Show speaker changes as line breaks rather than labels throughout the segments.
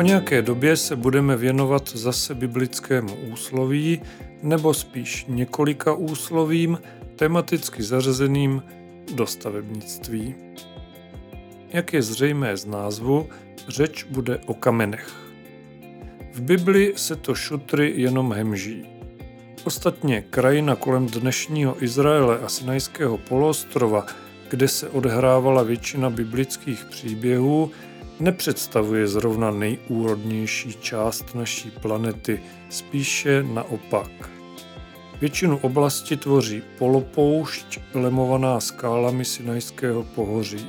Po nějaké době se budeme věnovat zase biblickému úsloví, nebo spíš několika úslovím, tematicky zařazeným do stavebnictví. Jak je zřejmé z názvu, řeč bude o kamenech. V Bibli se to šutry jenom hemží. Ostatně krajina kolem dnešního Izraele a Sinajského poloostrova, kde se odehrávala většina biblických příběhů, nepředstavuje zrovna nejúrodnější část naší planety, spíše naopak. Většinu oblasti tvoří polopoušť lemovaná skálami Sinajského pohoří.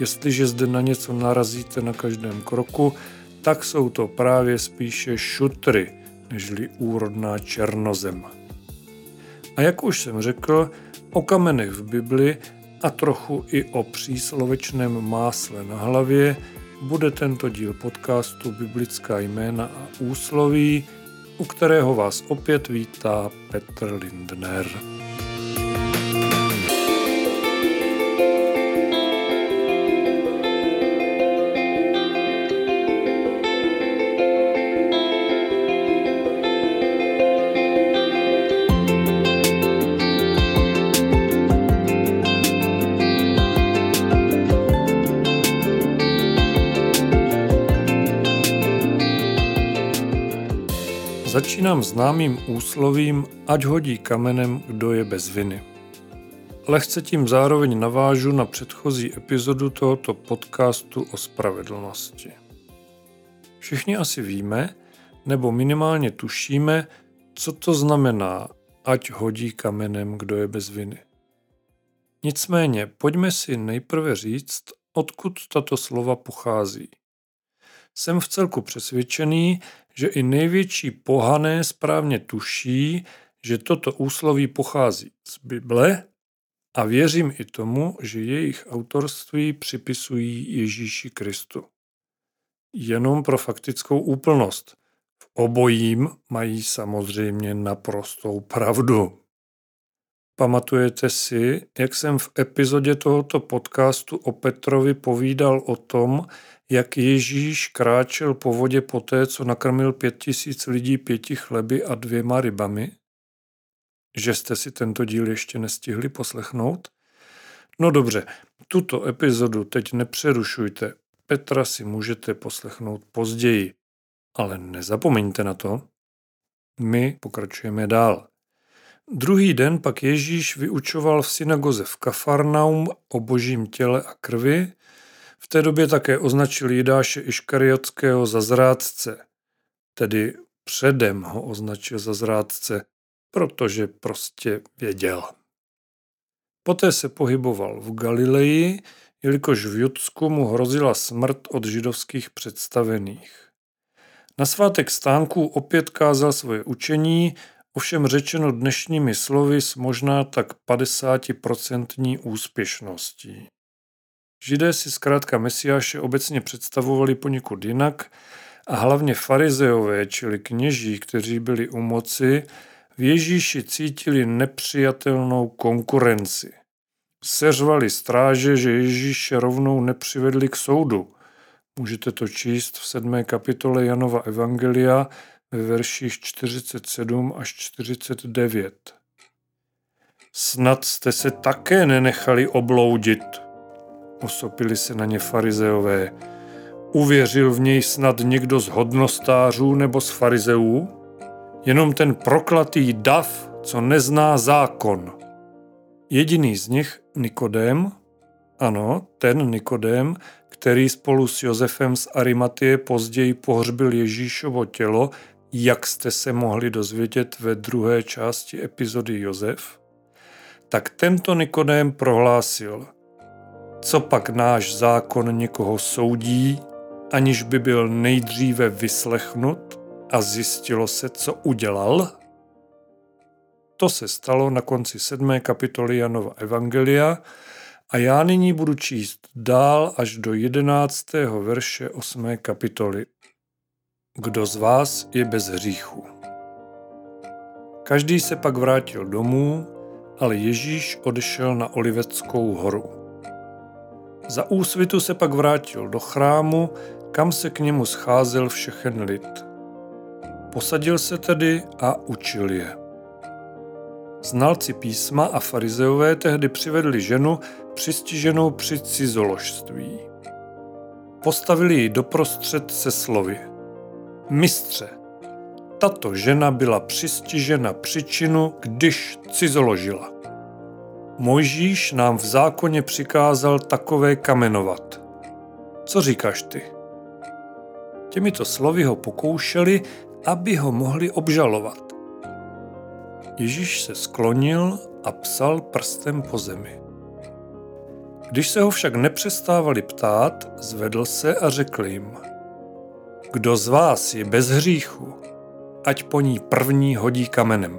Jestliže zde na něco narazíte na každém kroku, tak jsou to právě spíše šutry, nežli úrodná černozem. A jak už jsem řekl, o kamenech v Bibli a trochu i o příslovečném másle na hlavě bude tento díl podcastu Biblická jména a úsloví, u kterého vás opět vítá Petr Lindner. Začínám známým úslovím, ať hodí kamenem, kdo je bez viny. Lehce tím zároveň navážu na předchozí epizodu tohoto podcastu o spravedlnosti. Všichni asi víme, nebo minimálně tušíme, co to znamená, ať hodí kamenem, kdo je bez viny. Nicméně, pojďme si nejprve říct, odkud tato slova pochází. Jsem v celku přesvědčený, že i největší pohané správně tuší, že toto úsloví pochází z Bible a věřím i tomu, že jejich autorství připisují Ježíši Kristu. Jenom pro faktickou úplnost. V obojím mají samozřejmě naprostou pravdu. Pamatujete si, jak jsem v epizodě tohoto podcastu o Petrovi povídal o tom, jak Ježíš kráčel po vodě poté, co nakrmil pět tisíc lidí pěti chleby a dvěma rybami? Že jste si tento díl ještě nestihli poslechnout? No dobře, tuto epizodu teď nepřerušujte. Petra si můžete poslechnout později. Ale nezapomeňte na to. My pokračujeme dál. Druhý den pak Ježíš vyučoval v synagoze v Kafarnaum o božím těle a krvi, v té době také označil Jidáše Iškariotského za zrádce, tedy předem ho označil za zrádce, protože prostě věděl. Poté se pohyboval v Galileji, jelikož v Judsku mu hrozila smrt od židovských představených. Na svátek stánků opět kázal svoje učení, ovšem řečeno dnešními slovy s možná tak 50% úspěšností. Židé si zkrátka Mesiáše obecně představovali poněkud jinak a hlavně farizeové, čili kněží, kteří byli u moci, v Ježíši cítili nepřijatelnou konkurenci. Seřvali stráže, že Ježíše rovnou nepřivedli k soudu. Můžete to číst v 7. kapitole Janova Evangelia ve verších 47 až 49. Snad jste se také nenechali obloudit, Osopili se na ně farizeové. Uvěřil v něj snad někdo z hodnostářů nebo z farizeů? Jenom ten proklatý dav, co nezná zákon. Jediný z nich, Nikodém, ano, ten Nikodém, který spolu s Josefem z Arimatie později pohřbil Ježíšovo tělo, jak jste se mohli dozvědět ve druhé části epizody Josef, tak tento Nikodém prohlásil – co pak náš zákon někoho soudí, aniž by byl nejdříve vyslechnut a zjistilo se, co udělal? To se stalo na konci sedmé kapitoly Janova Evangelia a já nyní budu číst dál až do jedenáctého verše osmé kapitoly. Kdo z vás je bez hříchu? Každý se pak vrátil domů, ale Ježíš odešel na Oliveckou horu. Za úsvitu se pak vrátil do chrámu, kam se k němu scházel všechen lid. Posadil se tedy a učil je. Znalci písma a farizeové tehdy přivedli ženu přistiženou při cizoložství. Postavili ji doprostřed se slovy. Mistře, tato žena byla přistižena příčinu, když cizoložila. Mojžíš nám v zákoně přikázal takové kamenovat. Co říkáš ty? Těmito slovy ho pokoušeli, aby ho mohli obžalovat. Ježíš se sklonil a psal prstem po zemi. Když se ho však nepřestávali ptát, zvedl se a řekl jim, kdo z vás je bez hříchu, ať po ní první hodí kamenem.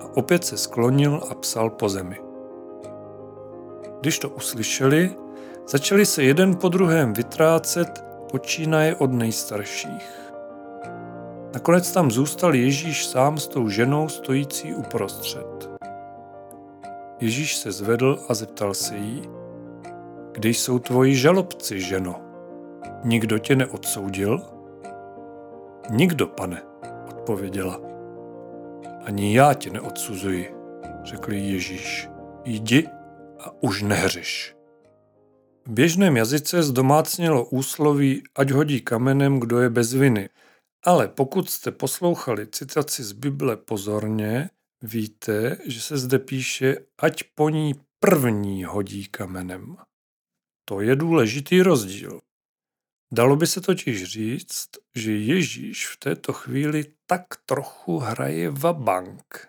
A opět se sklonil a psal po zemi. Když to uslyšeli, začali se jeden po druhém vytrácet, počínaje od nejstarších. Nakonec tam zůstal Ježíš sám s tou ženou stojící uprostřed. Ježíš se zvedl a zeptal se jí, kde jsou tvoji žalobci, ženo? Nikdo tě neodsoudil? Nikdo, pane, odpověděla. Ani já tě neodsuzuji, řekl Ježíš. Jdi a už nehřeš. V běžném jazyce zdomácnělo úsloví, ať hodí kamenem, kdo je bez viny. Ale pokud jste poslouchali citaci z Bible pozorně, víte, že se zde píše, ať po ní první hodí kamenem. To je důležitý rozdíl. Dalo by se totiž říct, že Ježíš v této chvíli tak trochu hraje vabank.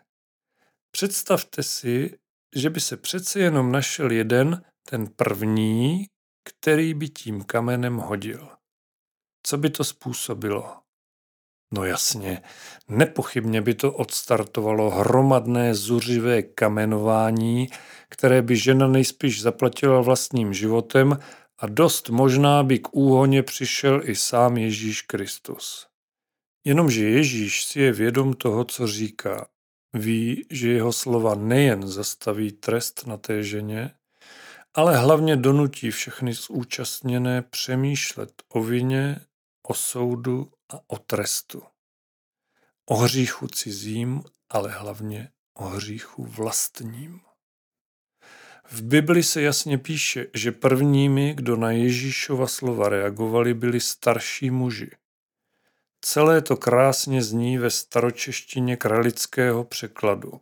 Představte si, že by se přece jenom našel jeden, ten první, který by tím kamenem hodil. Co by to způsobilo? No jasně, nepochybně by to odstartovalo hromadné zuřivé kamenování, které by žena nejspíš zaplatila vlastním životem a dost možná by k úhoně přišel i sám Ježíš Kristus. Jenomže Ježíš si je vědom toho, co říká. Ví, že jeho slova nejen zastaví trest na té ženě, ale hlavně donutí všechny zúčastněné přemýšlet o vině, o soudu a o trestu. O hříchu cizím, ale hlavně o hříchu vlastním. V Bibli se jasně píše, že prvními, kdo na Ježíšova slova reagovali, byli starší muži. Celé to krásně zní ve staročeštině kralického překladu.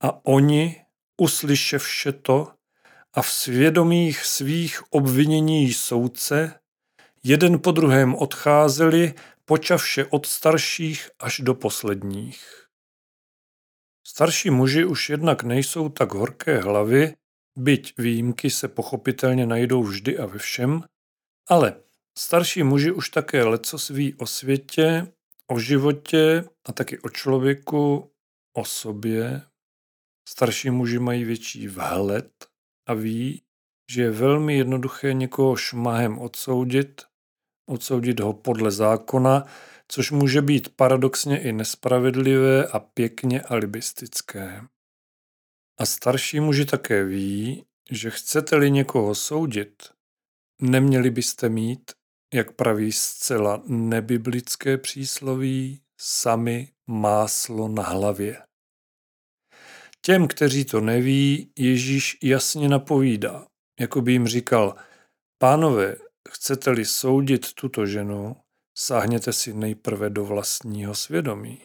A oni, uslyševše to a v svědomích svých obvinění soudce, jeden po druhém odcházeli, počavše od starších až do posledních. Starší muži už jednak nejsou tak horké hlavy, byť výjimky se pochopitelně najdou vždy a ve všem, ale starší muži už také leco ví o světě, o životě a taky o člověku, o sobě. Starší muži mají větší vhled a ví, že je velmi jednoduché někoho šmahem odsoudit, odsoudit ho podle zákona, což může být paradoxně i nespravedlivé a pěkně alibistické. A starší muži také ví, že chcete-li někoho soudit, neměli byste mít, jak praví zcela nebiblické přísloví, sami máslo na hlavě. Těm, kteří to neví, Ježíš jasně napovídá, jako by jim říkal, pánové, chcete-li soudit tuto ženu, sáhněte si nejprve do vlastního svědomí.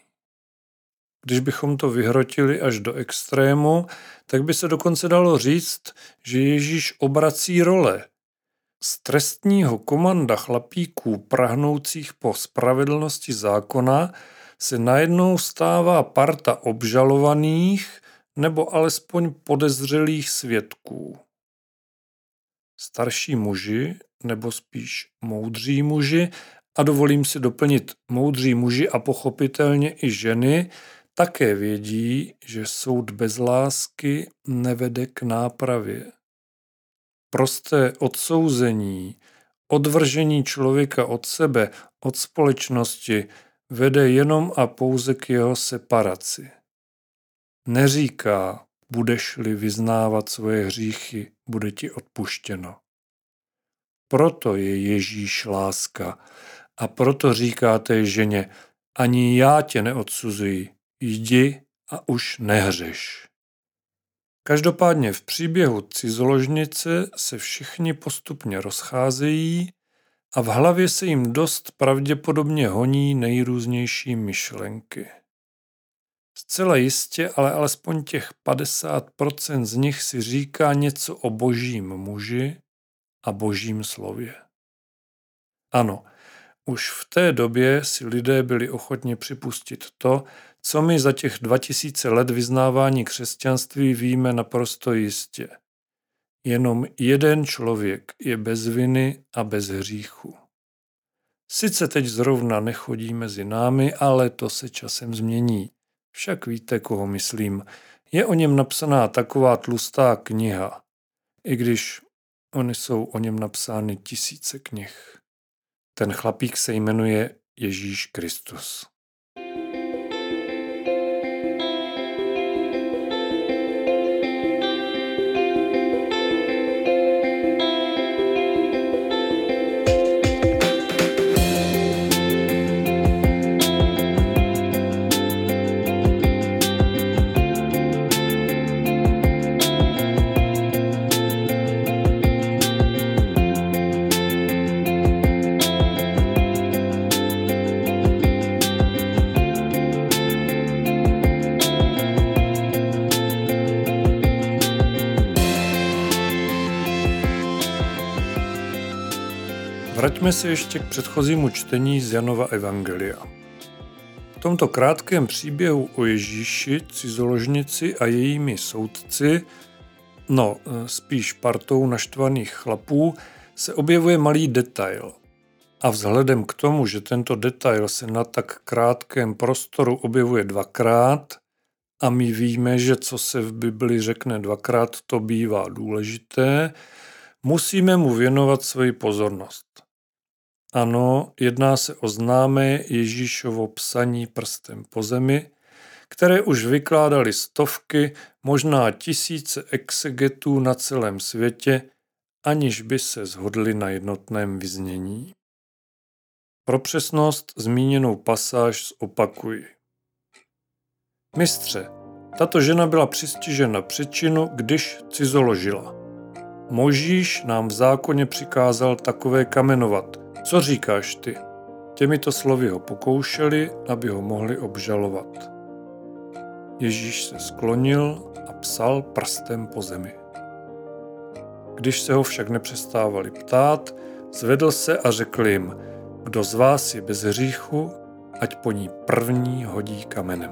Když bychom to vyhrotili až do extrému, tak by se dokonce dalo říct, že Ježíš obrací role. Z trestního komanda chlapíků prahnoucích po spravedlnosti zákona se najednou stává parta obžalovaných nebo alespoň podezřelých svědků. Starší muži, nebo spíš moudří muži, a dovolím si doplnit moudří muži a pochopitelně i ženy, také vědí, že soud bez lásky nevede k nápravě. Prosté odsouzení, odvržení člověka od sebe, od společnosti, vede jenom a pouze k jeho separaci. Neříká, budeš-li vyznávat svoje hříchy, bude ti odpuštěno. Proto je Ježíš láska. A proto říkáte ženě, ani já tě neodsuzuji, jdi a už nehřeš. Každopádně v příběhu cizoložnice se všichni postupně rozcházejí a v hlavě se jim dost pravděpodobně honí nejrůznější myšlenky. Zcela jistě, ale alespoň těch 50% z nich si říká něco o božím muži a božím slově. Ano, už v té době si lidé byli ochotni připustit to, co my za těch 2000 let vyznávání křesťanství víme naprosto jistě. Jenom jeden člověk je bez viny a bez hříchu. Sice teď zrovna nechodí mezi námi, ale to se časem změní. Však víte, koho myslím. Je o něm napsaná taková tlustá kniha, i když oni jsou o něm napsány tisíce knih. Ten chlapík se jmenuje Ježíš Kristus. Vraťme se ještě k předchozímu čtení z Janova Evangelia. V tomto krátkém příběhu o Ježíši, cizoložnici a jejími soudci, no spíš partou naštvaných chlapů, se objevuje malý detail. A vzhledem k tomu, že tento detail se na tak krátkém prostoru objevuje dvakrát, a my víme, že co se v Bibli řekne dvakrát, to bývá důležité, musíme mu věnovat svoji pozornost. Ano, jedná se o známé Ježíšovo psaní prstem po zemi, které už vykládali stovky, možná tisíce exegetů na celém světě, aniž by se zhodli na jednotném vyznění. Pro přesnost zmíněnou pasáž zopakuji. Mistře, tato žena byla přistižena přečinu, když cizoložila. Možíš nám v zákoně přikázal takové kamenovat – co říkáš ty? Těmito slovy ho pokoušeli, aby ho mohli obžalovat. Ježíš se sklonil a psal prstem po zemi. Když se ho však nepřestávali ptát, zvedl se a řekl jim, kdo z vás je bez hříchu, ať po ní první hodí kamenem.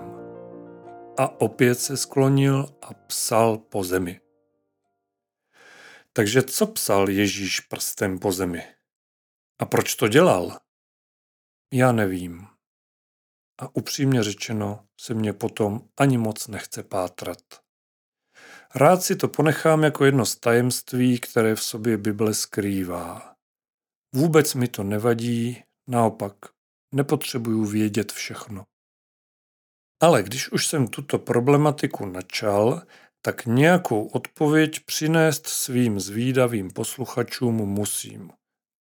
A opět se sklonil a psal po zemi. Takže co psal Ježíš prstem po zemi? A proč to dělal? Já nevím. A upřímně řečeno se mě potom ani moc nechce pátrat. Rád si to ponechám jako jedno z tajemství, které v sobě Bible skrývá. Vůbec mi to nevadí, naopak, nepotřebuju vědět všechno. Ale když už jsem tuto problematiku načal, tak nějakou odpověď přinést svým zvídavým posluchačům musím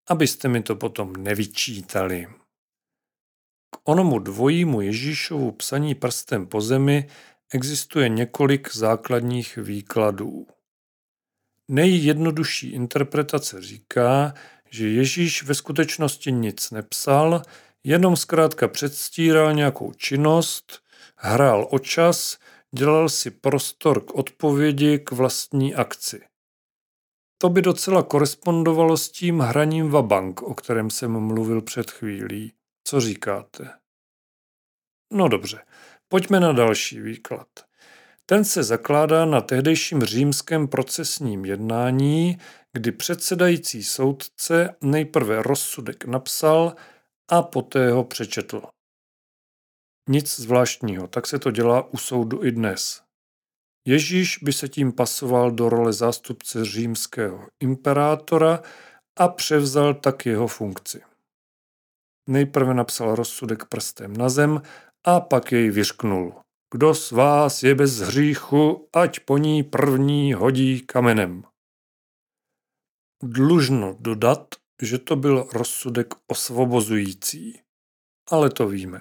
abyste mi to potom nevyčítali. K onomu dvojímu Ježíšovu psaní prstem po zemi existuje několik základních výkladů. Nejjednodušší interpretace říká, že Ježíš ve skutečnosti nic nepsal, jenom zkrátka předstíral nějakou činnost, hrál o čas, dělal si prostor k odpovědi k vlastní akci. To by docela korespondovalo s tím hraním vabank, o kterém jsem mluvil před chvílí. Co říkáte? No dobře, pojďme na další výklad. Ten se zakládá na tehdejším římském procesním jednání, kdy předsedající soudce nejprve rozsudek napsal a poté ho přečetl. Nic zvláštního, tak se to dělá u soudu i dnes. Ježíš by se tím pasoval do role zástupce římského imperátora a převzal tak jeho funkci. Nejprve napsal rozsudek prstem na zem a pak jej vyřknul. Kdo z vás je bez hříchu, ať po ní první hodí kamenem. Dlužno dodat, že to byl rozsudek osvobozující. Ale to víme.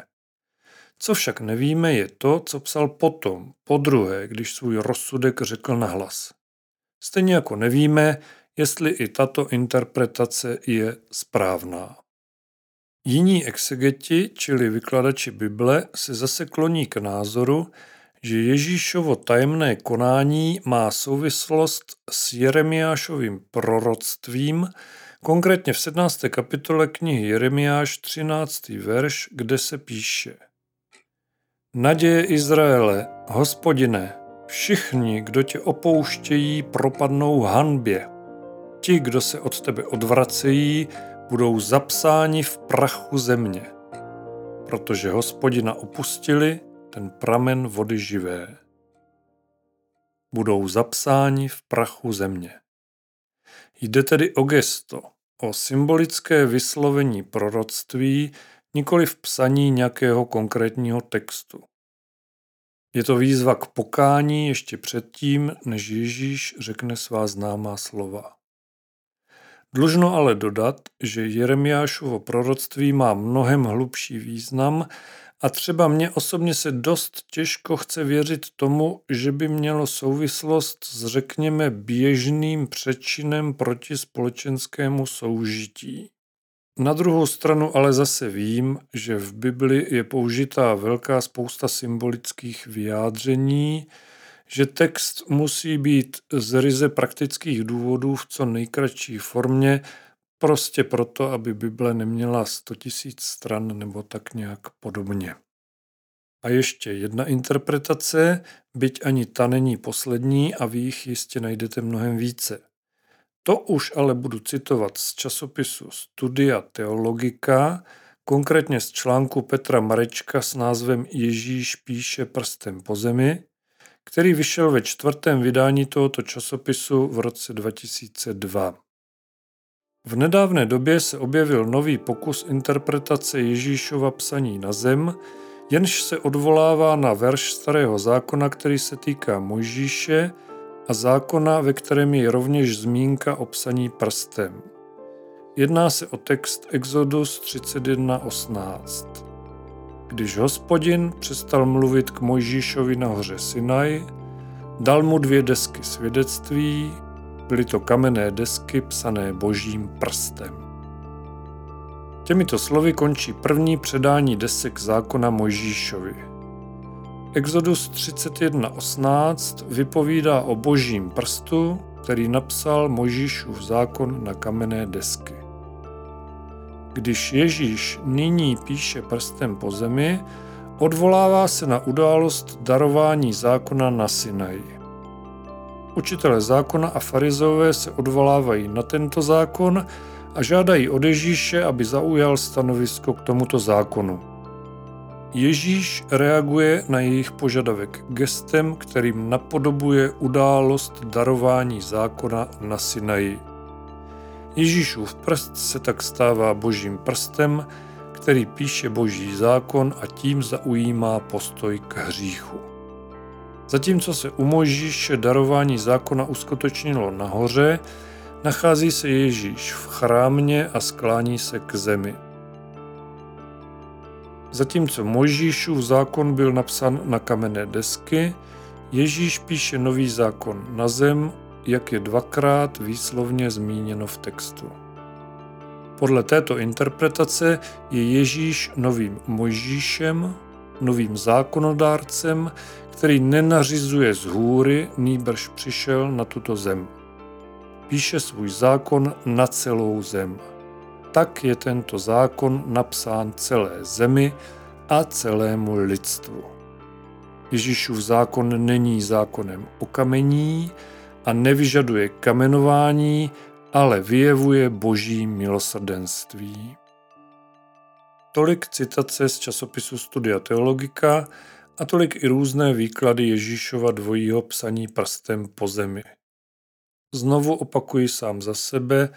Co však nevíme, je to, co psal potom, po druhé, když svůj rozsudek řekl nahlas. Stejně jako nevíme, jestli i tato interpretace je správná. Jiní exegeti, čili vykladači Bible, se zase kloní k názoru, že Ježíšovo tajemné konání má souvislost s Jeremiášovým proroctvím, konkrétně v 17. kapitole knihy Jeremiáš 13. verš, kde se píše Naděje Izraele, hospodine, všichni, kdo tě opouštějí, propadnou hanbě. Ti, kdo se od tebe odvracejí, budou zapsáni v prachu země. Protože hospodina opustili, ten pramen vody živé. Budou zapsáni v prachu země. Jde tedy o gesto, o symbolické vyslovení proroctví, nikoli v psaní nějakého konkrétního textu. Je to výzva k pokání ještě předtím, než Ježíš řekne svá známá slova. Dlužno ale dodat, že Jeremiášovo proroctví má mnohem hlubší význam a třeba mně osobně se dost těžko chce věřit tomu, že by mělo souvislost s řekněme běžným přečinem proti společenskému soužití. Na druhou stranu ale zase vím, že v Bibli je použitá velká spousta symbolických vyjádření, že text musí být z ryze praktických důvodů v co nejkratší formě, prostě proto, aby Bible neměla 100 000 stran nebo tak nějak podobně. A ještě jedna interpretace, byť ani ta není poslední a vy jich jistě najdete mnohem více. To už ale budu citovat z časopisu Studia Teologika, konkrétně z článku Petra Marečka s názvem Ježíš píše prstem po zemi, který vyšel ve čtvrtém vydání tohoto časopisu v roce 2002. V nedávné době se objevil nový pokus interpretace Ježíšova psaní na zem, jenž se odvolává na verš starého zákona, který se týká Mojžíše a zákona, ve kterém je rovněž zmínka o psaní prstem. Jedná se o text Exodus 31.18. Když hospodin přestal mluvit k Mojžíšovi na hoře Sinaj, dal mu dvě desky svědectví, byly to kamenné desky psané božím prstem. Těmito slovy končí první předání desek zákona Mojžíšovi. Exodus 31.18 vypovídá o božím prstu, který napsal Mojžíšův zákon na kamenné desky. Když Ježíš nyní píše prstem po zemi, odvolává se na událost darování zákona na Sinaji. Učitelé zákona a farizové se odvolávají na tento zákon a žádají od Ježíše, aby zaujal stanovisko k tomuto zákonu. Ježíš reaguje na jejich požadavek gestem, kterým napodobuje událost darování zákona na Sinaji. Ježíšův prst se tak stává božím prstem, který píše boží zákon a tím zaujímá postoj k hříchu. Zatímco se u Mojžíše darování zákona uskutečnilo nahoře, nachází se Ježíš v chrámě a sklání se k zemi. Zatímco Mojžíšův zákon byl napsán na kamenné desky, Ježíš píše nový zákon na zem, jak je dvakrát výslovně zmíněno v textu. Podle této interpretace je Ježíš novým Mojžíšem, novým zákonodárcem, který nenařizuje z hůry, nýbrž přišel na tuto zem. Píše svůj zákon na celou zem. Tak je tento zákon napsán celé zemi a celému lidstvu. Ježíšův zákon není zákonem o kamení a nevyžaduje kamenování, ale vyjevuje boží milosrdenství. Tolik citace z časopisu Studia Teologika a tolik i různé výklady Ježíšova dvojího psaní prstem po zemi. Znovu opakuji sám za sebe,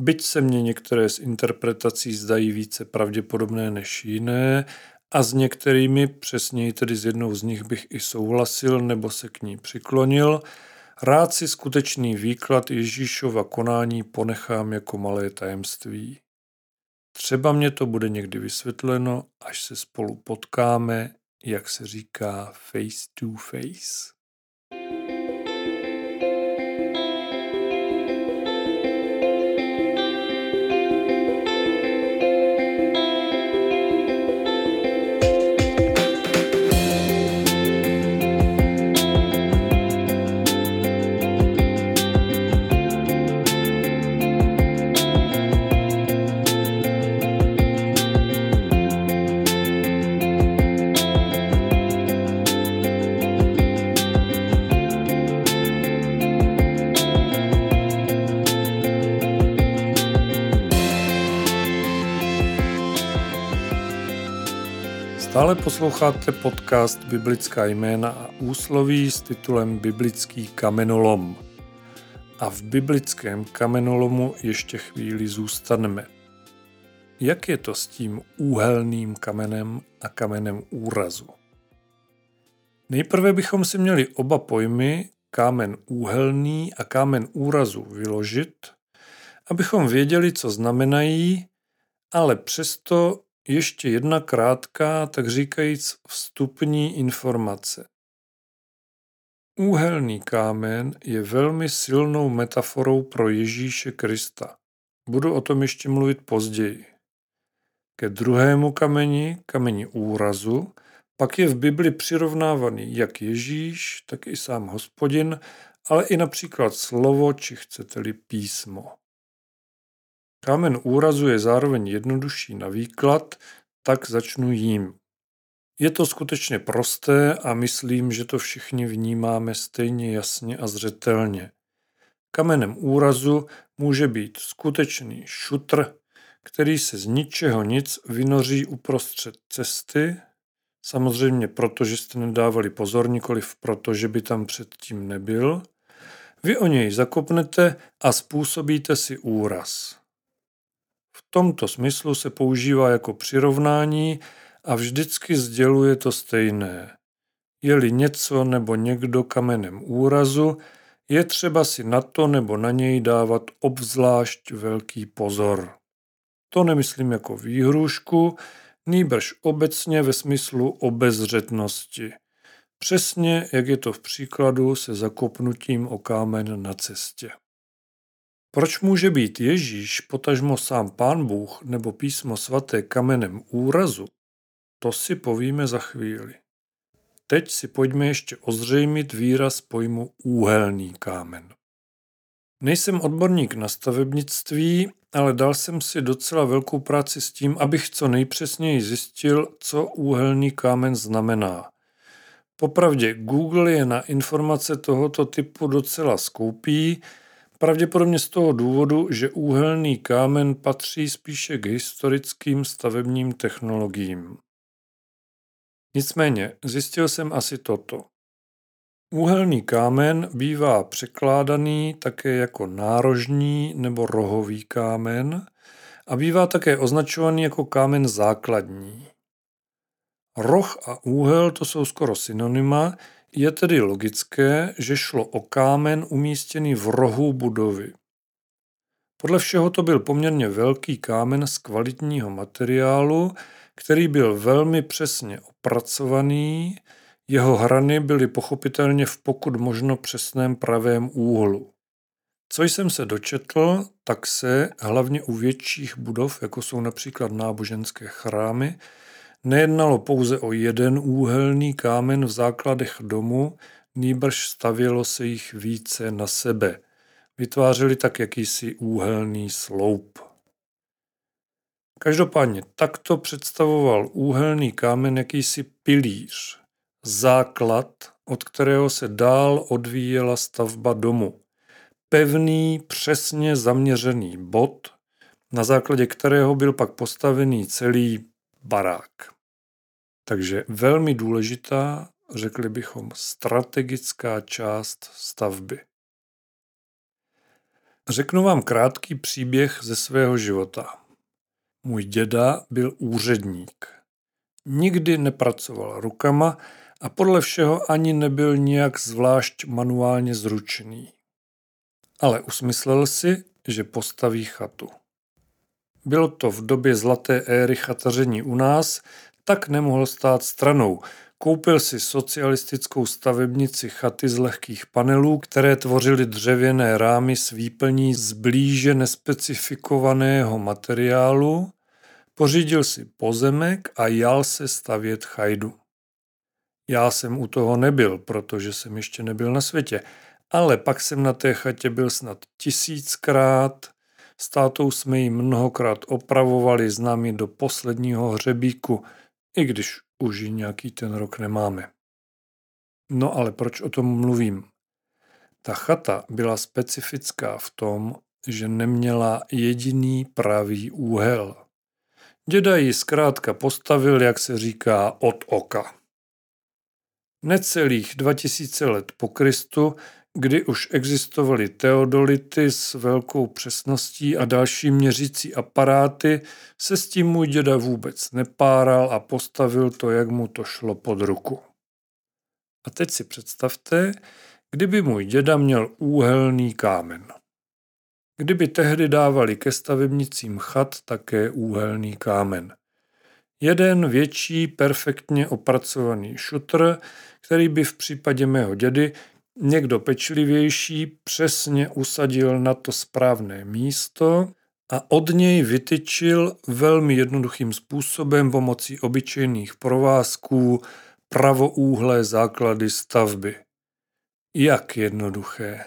byť se mně některé z interpretací zdají více pravděpodobné než jiné a s některými, přesněji tedy s jednou z nich bych i souhlasil nebo se k ní přiklonil, rád si skutečný výklad Ježíšova konání ponechám jako malé tajemství. Třeba mě to bude někdy vysvětleno, až se spolu potkáme, jak se říká face to face. Stále posloucháte podcast Biblická jména a úsloví s titulem Biblický kamenolom. A v biblickém kamenolomu ještě chvíli zůstaneme. Jak je to s tím úhelným kamenem a kamenem úrazu? Nejprve bychom si měli oba pojmy, kámen úhelný a kámen úrazu, vyložit, abychom věděli, co znamenají, ale přesto ještě jedna krátká, tak říkajíc vstupní informace. Úhelný kámen je velmi silnou metaforou pro Ježíše Krista. Budu o tom ještě mluvit později. Ke druhému kameni, kameni úrazu, pak je v Bibli přirovnávaný jak Ježíš, tak i sám hospodin, ale i například slovo, či chcete-li písmo. Kámen úrazu je zároveň jednodušší na výklad, tak začnu jím. Je to skutečně prosté a myslím, že to všichni vnímáme stejně jasně a zřetelně. Kamenem úrazu může být skutečný šutr, který se z ničeho nic vynoří uprostřed cesty, samozřejmě proto, že jste nedávali pozor, nikoliv proto, že by tam předtím nebyl. Vy o něj zakopnete a způsobíte si úraz tomto smyslu se používá jako přirovnání a vždycky sděluje to stejné. Je-li něco nebo někdo kamenem úrazu, je třeba si na to nebo na něj dávat obzvlášť velký pozor. To nemyslím jako výhrušku, nýbrž obecně ve smyslu obezřetnosti. Přesně jak je to v příkladu se zakopnutím o kámen na cestě. Proč může být Ježíš, potažmo sám Pán Bůh nebo písmo svaté kamenem úrazu, to si povíme za chvíli. Teď si pojďme ještě ozřejmit výraz pojmu úhelný kámen. Nejsem odborník na stavebnictví, ale dal jsem si docela velkou práci s tím, abych co nejpřesněji zjistil, co úhelný kámen znamená. Popravdě Google je na informace tohoto typu docela skoupý, Pravděpodobně z toho důvodu, že úhelný kámen patří spíše k historickým stavebním technologiím. Nicméně zjistil jsem asi toto. Úhelný kámen bývá překládaný také jako nárožní nebo rohový kámen a bývá také označovaný jako kámen základní. Roh a úhel to jsou skoro synonyma, je tedy logické, že šlo o kámen umístěný v rohu budovy. Podle všeho to byl poměrně velký kámen z kvalitního materiálu, který byl velmi přesně opracovaný, jeho hrany byly pochopitelně v pokud možno přesném pravém úhlu. Co jsem se dočetl, tak se, hlavně u větších budov, jako jsou například náboženské chrámy, Nejednalo pouze o jeden úhelný kámen v základech domu, nýbrž stavělo se jich více na sebe. Vytvářeli tak jakýsi úhelný sloup. Každopádně takto představoval úhelný kámen jakýsi pilíř, základ, od kterého se dál odvíjela stavba domu. Pevný, přesně zaměřený bod, na základě kterého byl pak postavený celý barák. Takže velmi důležitá, řekli bychom, strategická část stavby. Řeknu vám krátký příběh ze svého života. Můj děda byl úředník. Nikdy nepracoval rukama a podle všeho ani nebyl nijak zvlášť manuálně zručný. Ale usmyslel si, že postaví chatu. Bylo to v době zlaté éry chataření u nás, tak nemohl stát stranou. Koupil si socialistickou stavebnici chaty z lehkých panelů, které tvořily dřevěné rámy s výplní z blíže nespecifikovaného materiálu, pořídil si pozemek a jal se stavět chajdu. Já jsem u toho nebyl, protože jsem ještě nebyl na světě, ale pak jsem na té chatě byl snad tisíckrát, s tátou jsme ji mnohokrát opravovali s námi do posledního hřebíku, i když už ji nějaký ten rok nemáme. No ale proč o tom mluvím? Ta chata byla specifická v tom, že neměla jediný pravý úhel. Děda ji zkrátka postavil, jak se říká, od oka. Necelých 2000 let po Kristu, kdy už existovaly teodolity s velkou přesností a další měřící aparáty, se s tím můj děda vůbec nepáral a postavil to, jak mu to šlo pod ruku. A teď si představte, kdyby můj děda měl úhelný kámen. Kdyby tehdy dávali ke stavebnicím chat také úhelný kámen. Jeden větší, perfektně opracovaný šutr, který by v případě mého dědy někdo pečlivější přesně usadil na to správné místo a od něj vytyčil velmi jednoduchým způsobem pomocí obyčejných provázků pravoúhlé základy stavby. Jak jednoduché.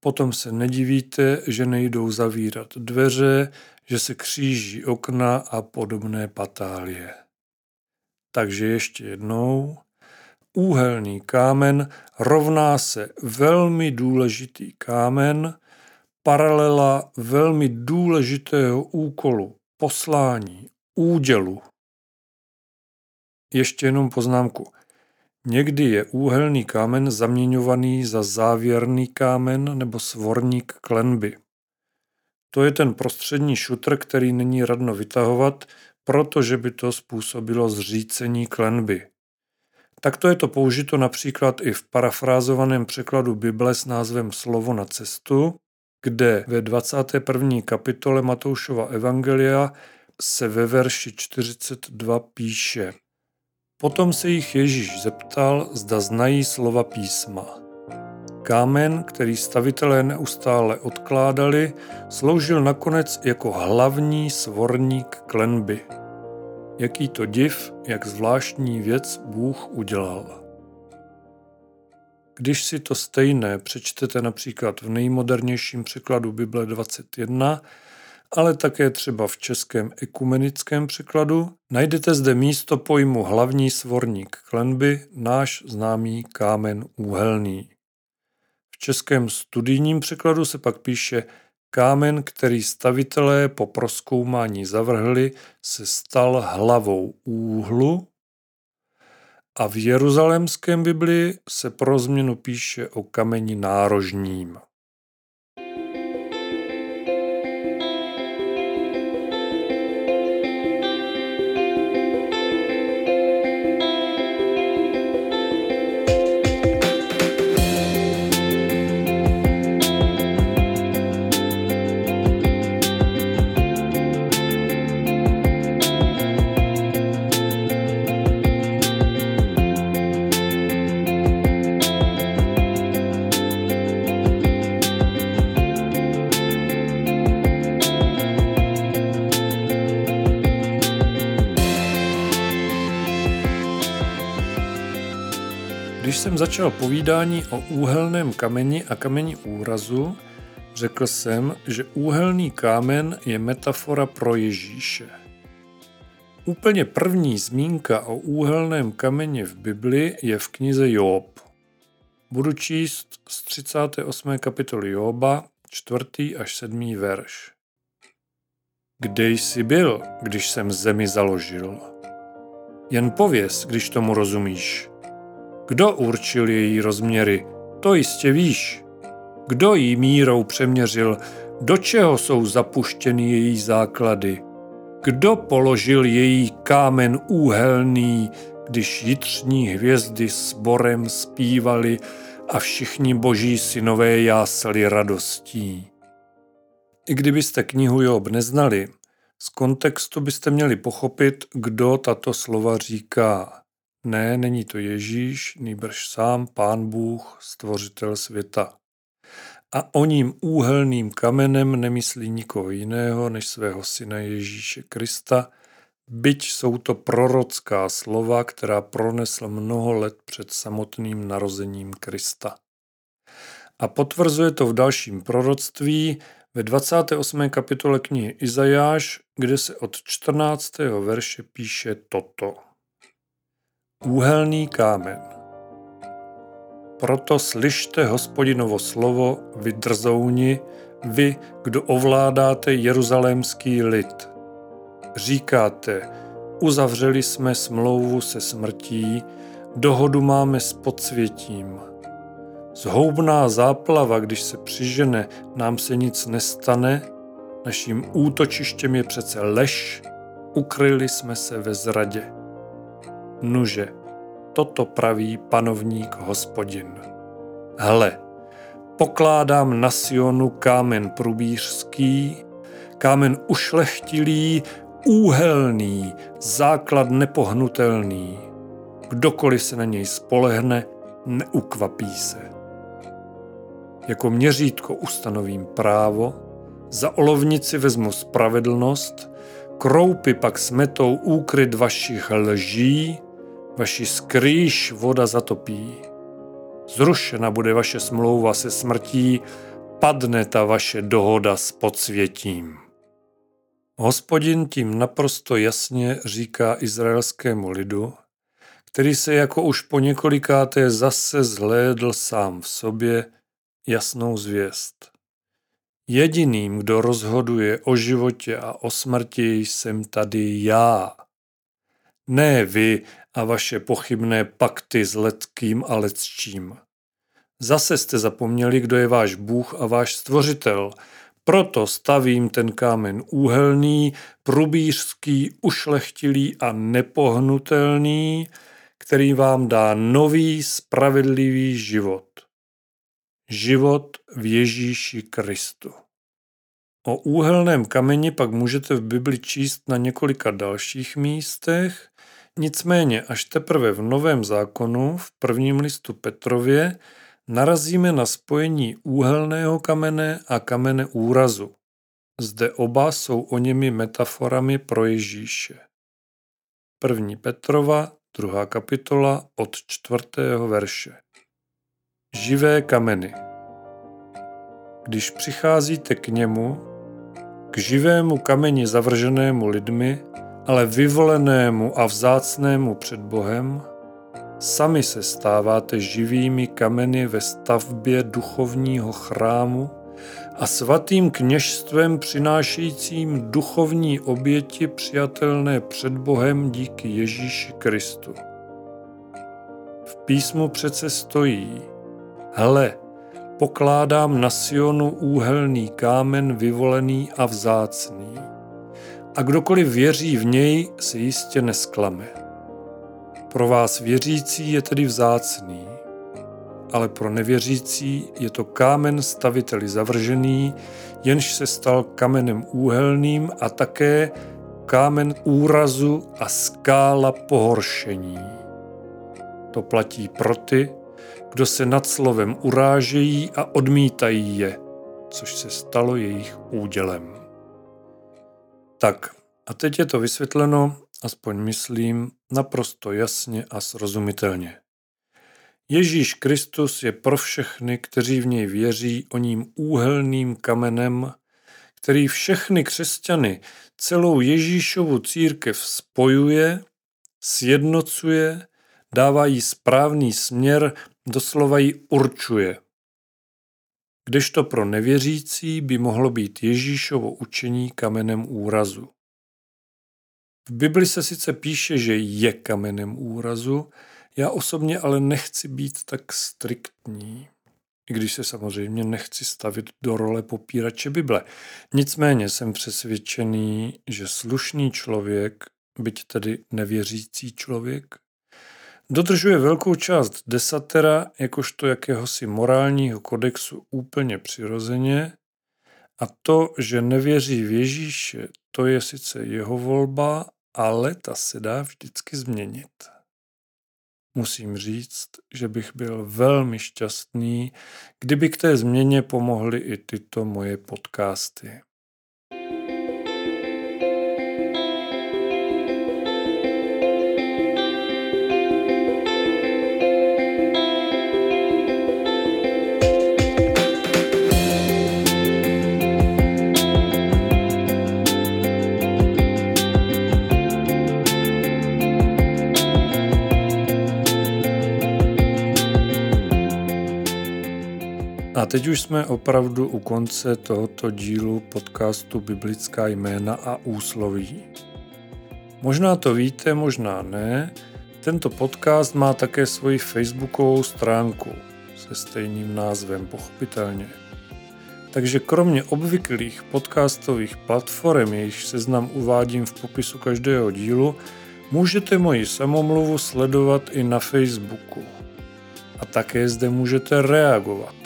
Potom se nedivíte, že nejdou zavírat dveře, že se kříží okna a podobné patálie. Takže ještě jednou. Úhelný kámen rovná se velmi důležitý kámen, paralela velmi důležitého úkolu, poslání, údělu. Ještě jenom poznámku. Někdy je úhelný kámen zaměňovaný za závěrný kámen nebo svorník klenby. To je ten prostřední šutr, který není radno vytahovat, protože by to způsobilo zřícení klenby. Takto je to použito například i v parafrázovaném překladu Bible s názvem Slovo na cestu, kde ve 21. kapitole Matoušova Evangelia se ve verši 42 píše – Potom se jich Ježíš zeptal, zda znají slova písma. Kámen, který stavitelé neustále odkládali, sloužil nakonec jako hlavní svorník klenby. Jaký to div, jak zvláštní věc Bůh udělal. Když si to stejné přečtete například v nejmodernějším překladu Bible 21, ale také třeba v českém ekumenickém překladu, najdete zde místo pojmu hlavní svorník klenby, náš známý kámen úhelný. V českém studijním překladu se pak píše kámen, který stavitelé po proskoumání zavrhli, se stal hlavou úhlu a v jeruzalémském Biblii se pro změnu píše o kameni nárožním. Začal povídání o úhelném kameni a kameni úrazu, řekl jsem, že úhelný kámen je metafora pro Ježíše. Úplně první zmínka o úhelném kameni v Bibli je v knize Job. Budu číst z 38. kapitoly Joba, 4. až 7. verš. Kde jsi byl, když jsem zemi založil? Jen pověz, když tomu rozumíš. Kdo určil její rozměry? To jistě víš. Kdo jí mírou přeměřil? Do čeho jsou zapuštěny její základy? Kdo položil její kámen úhelný, když jitřní hvězdy s borem zpívali a všichni boží synové jásali radostí. I kdybyste knihu Job neznali, z kontextu byste měli pochopit, kdo tato slova říká. Ne, není to Ježíš, nýbrž sám Pán Bůh, stvořitel světa. A o ním úhelným kamenem nemyslí nikoho jiného než svého syna Ježíše Krista, byť jsou to prorocká slova, která pronesl mnoho let před samotným narozením Krista. A potvrzuje to v dalším proroctví ve 28. kapitole knihy Izajáš, kde se od 14. verše píše toto. Úhelný kámen. Proto slyšte hospodinovo slovo, vy drzouni, vy, kdo ovládáte jeruzalémský lid. Říkáte, uzavřeli jsme smlouvu se smrtí, dohodu máme s podsvětím. Zhoubná záplava, když se přižene, nám se nic nestane, naším útočištěm je přece lež, ukryli jsme se ve zradě. Nuže, toto praví panovník hospodin. Hle, pokládám na Sionu kámen průbířský, kámen ušlechtilý, úhelný, základ nepohnutelný. Kdokoliv se na něj spolehne, neukvapí se. Jako měřítko ustanovím právo, za olovnici vezmu spravedlnost, kroupy pak smetou úkryt vašich lží, vaši skrýš voda zatopí. Zrušena bude vaše smlouva se smrtí, padne ta vaše dohoda s podsvětím. Hospodin tím naprosto jasně říká izraelskému lidu, který se jako už po několikáté zase zhlédl sám v sobě, jasnou zvěst. Jediným, kdo rozhoduje o životě a o smrti, jsem tady já. Ne vy a vaše pochybné pakty s letkým a lecčím. Zase jste zapomněli, kdo je váš Bůh a váš stvořitel. Proto stavím ten kámen úhelný, prubířský, ušlechtilý a nepohnutelný, který vám dá nový, spravedlivý život. Život v Ježíši Kristu. O úhelném kameni pak můžete v Bibli číst na několika dalších místech, nicméně až teprve v Novém zákonu v prvním listu Petrově narazíme na spojení úhelného kamene a kamene úrazu. Zde oba jsou o němi metaforami pro Ježíše. První Petrova, druhá kapitola od čtvrtého verše. Živé kameny. Když přicházíte k němu, k živému kameni zavrženému lidmi, ale vyvolenému a vzácnému před Bohem, sami se stáváte živými kameny ve stavbě duchovního chrámu a svatým kněžstvem přinášejícím duchovní oběti přijatelné před Bohem díky Ježíši Kristu. V písmu přece stojí – Hle, pokládám na Sionu úhelný kámen vyvolený a vzácný. A kdokoliv věří v něj, se jistě nesklame. Pro vás věřící je tedy vzácný, ale pro nevěřící je to kámen staviteli zavržený, jenž se stal kamenem úhelným a také kámen úrazu a skála pohoršení. To platí pro ty, kdo se nad slovem urážejí a odmítají je, což se stalo jejich údělem. Tak, a teď je to vysvětleno, aspoň myslím, naprosto jasně a srozumitelně. Ježíš Kristus je pro všechny, kteří v něj věří, o ním úhelným kamenem, který všechny křesťany, celou Ježíšovu církev spojuje, sjednocuje, dává jí správný směr doslova ji určuje. Kdežto pro nevěřící by mohlo být Ježíšovo učení kamenem úrazu. V Bibli se sice píše, že je kamenem úrazu, já osobně ale nechci být tak striktní, i když se samozřejmě nechci stavit do role popírače Bible. Nicméně jsem přesvědčený, že slušný člověk, byť tedy nevěřící člověk, Dodržuje velkou část desatera jakožto jakéhosi morálního kodexu úplně přirozeně a to, že nevěří v Ježíše, to je sice jeho volba, ale ta se dá vždycky změnit. Musím říct, že bych byl velmi šťastný, kdyby k té změně pomohly i tyto moje podcasty. A teď už jsme opravdu u konce tohoto dílu podcastu Biblická jména a úsloví. Možná to víte, možná ne. Tento podcast má také svoji facebookovou stránku se stejným názvem, pochopitelně. Takže kromě obvyklých podcastových platform, jejichž seznam uvádím v popisu každého dílu, můžete moji samomluvu sledovat i na Facebooku. A také zde můžete reagovat.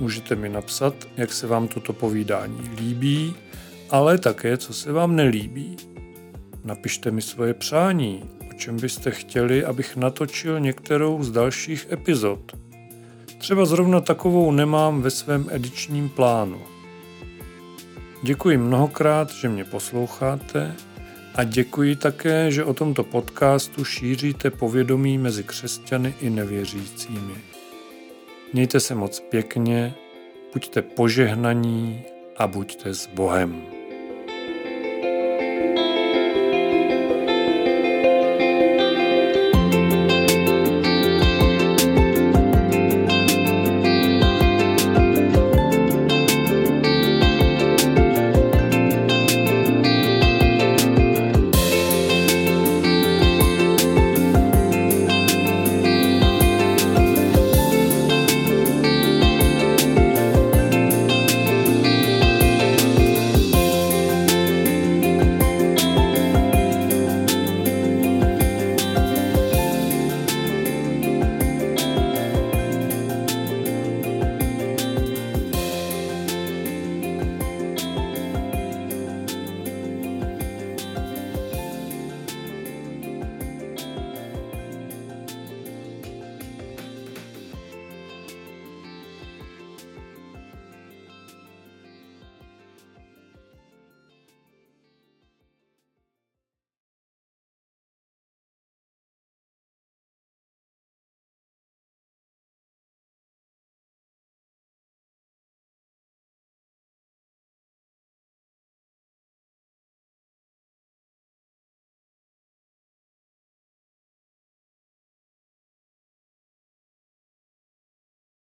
Můžete mi napsat, jak se vám toto povídání líbí, ale také, co se vám nelíbí. Napište mi svoje přání, o čem byste chtěli, abych natočil některou z dalších epizod. Třeba zrovna takovou nemám ve svém edičním plánu. Děkuji mnohokrát, že mě posloucháte a děkuji také, že o tomto podcastu šíříte povědomí mezi křesťany i nevěřícími. Mějte se moc pěkně, buďte požehnaní a buďte s Bohem.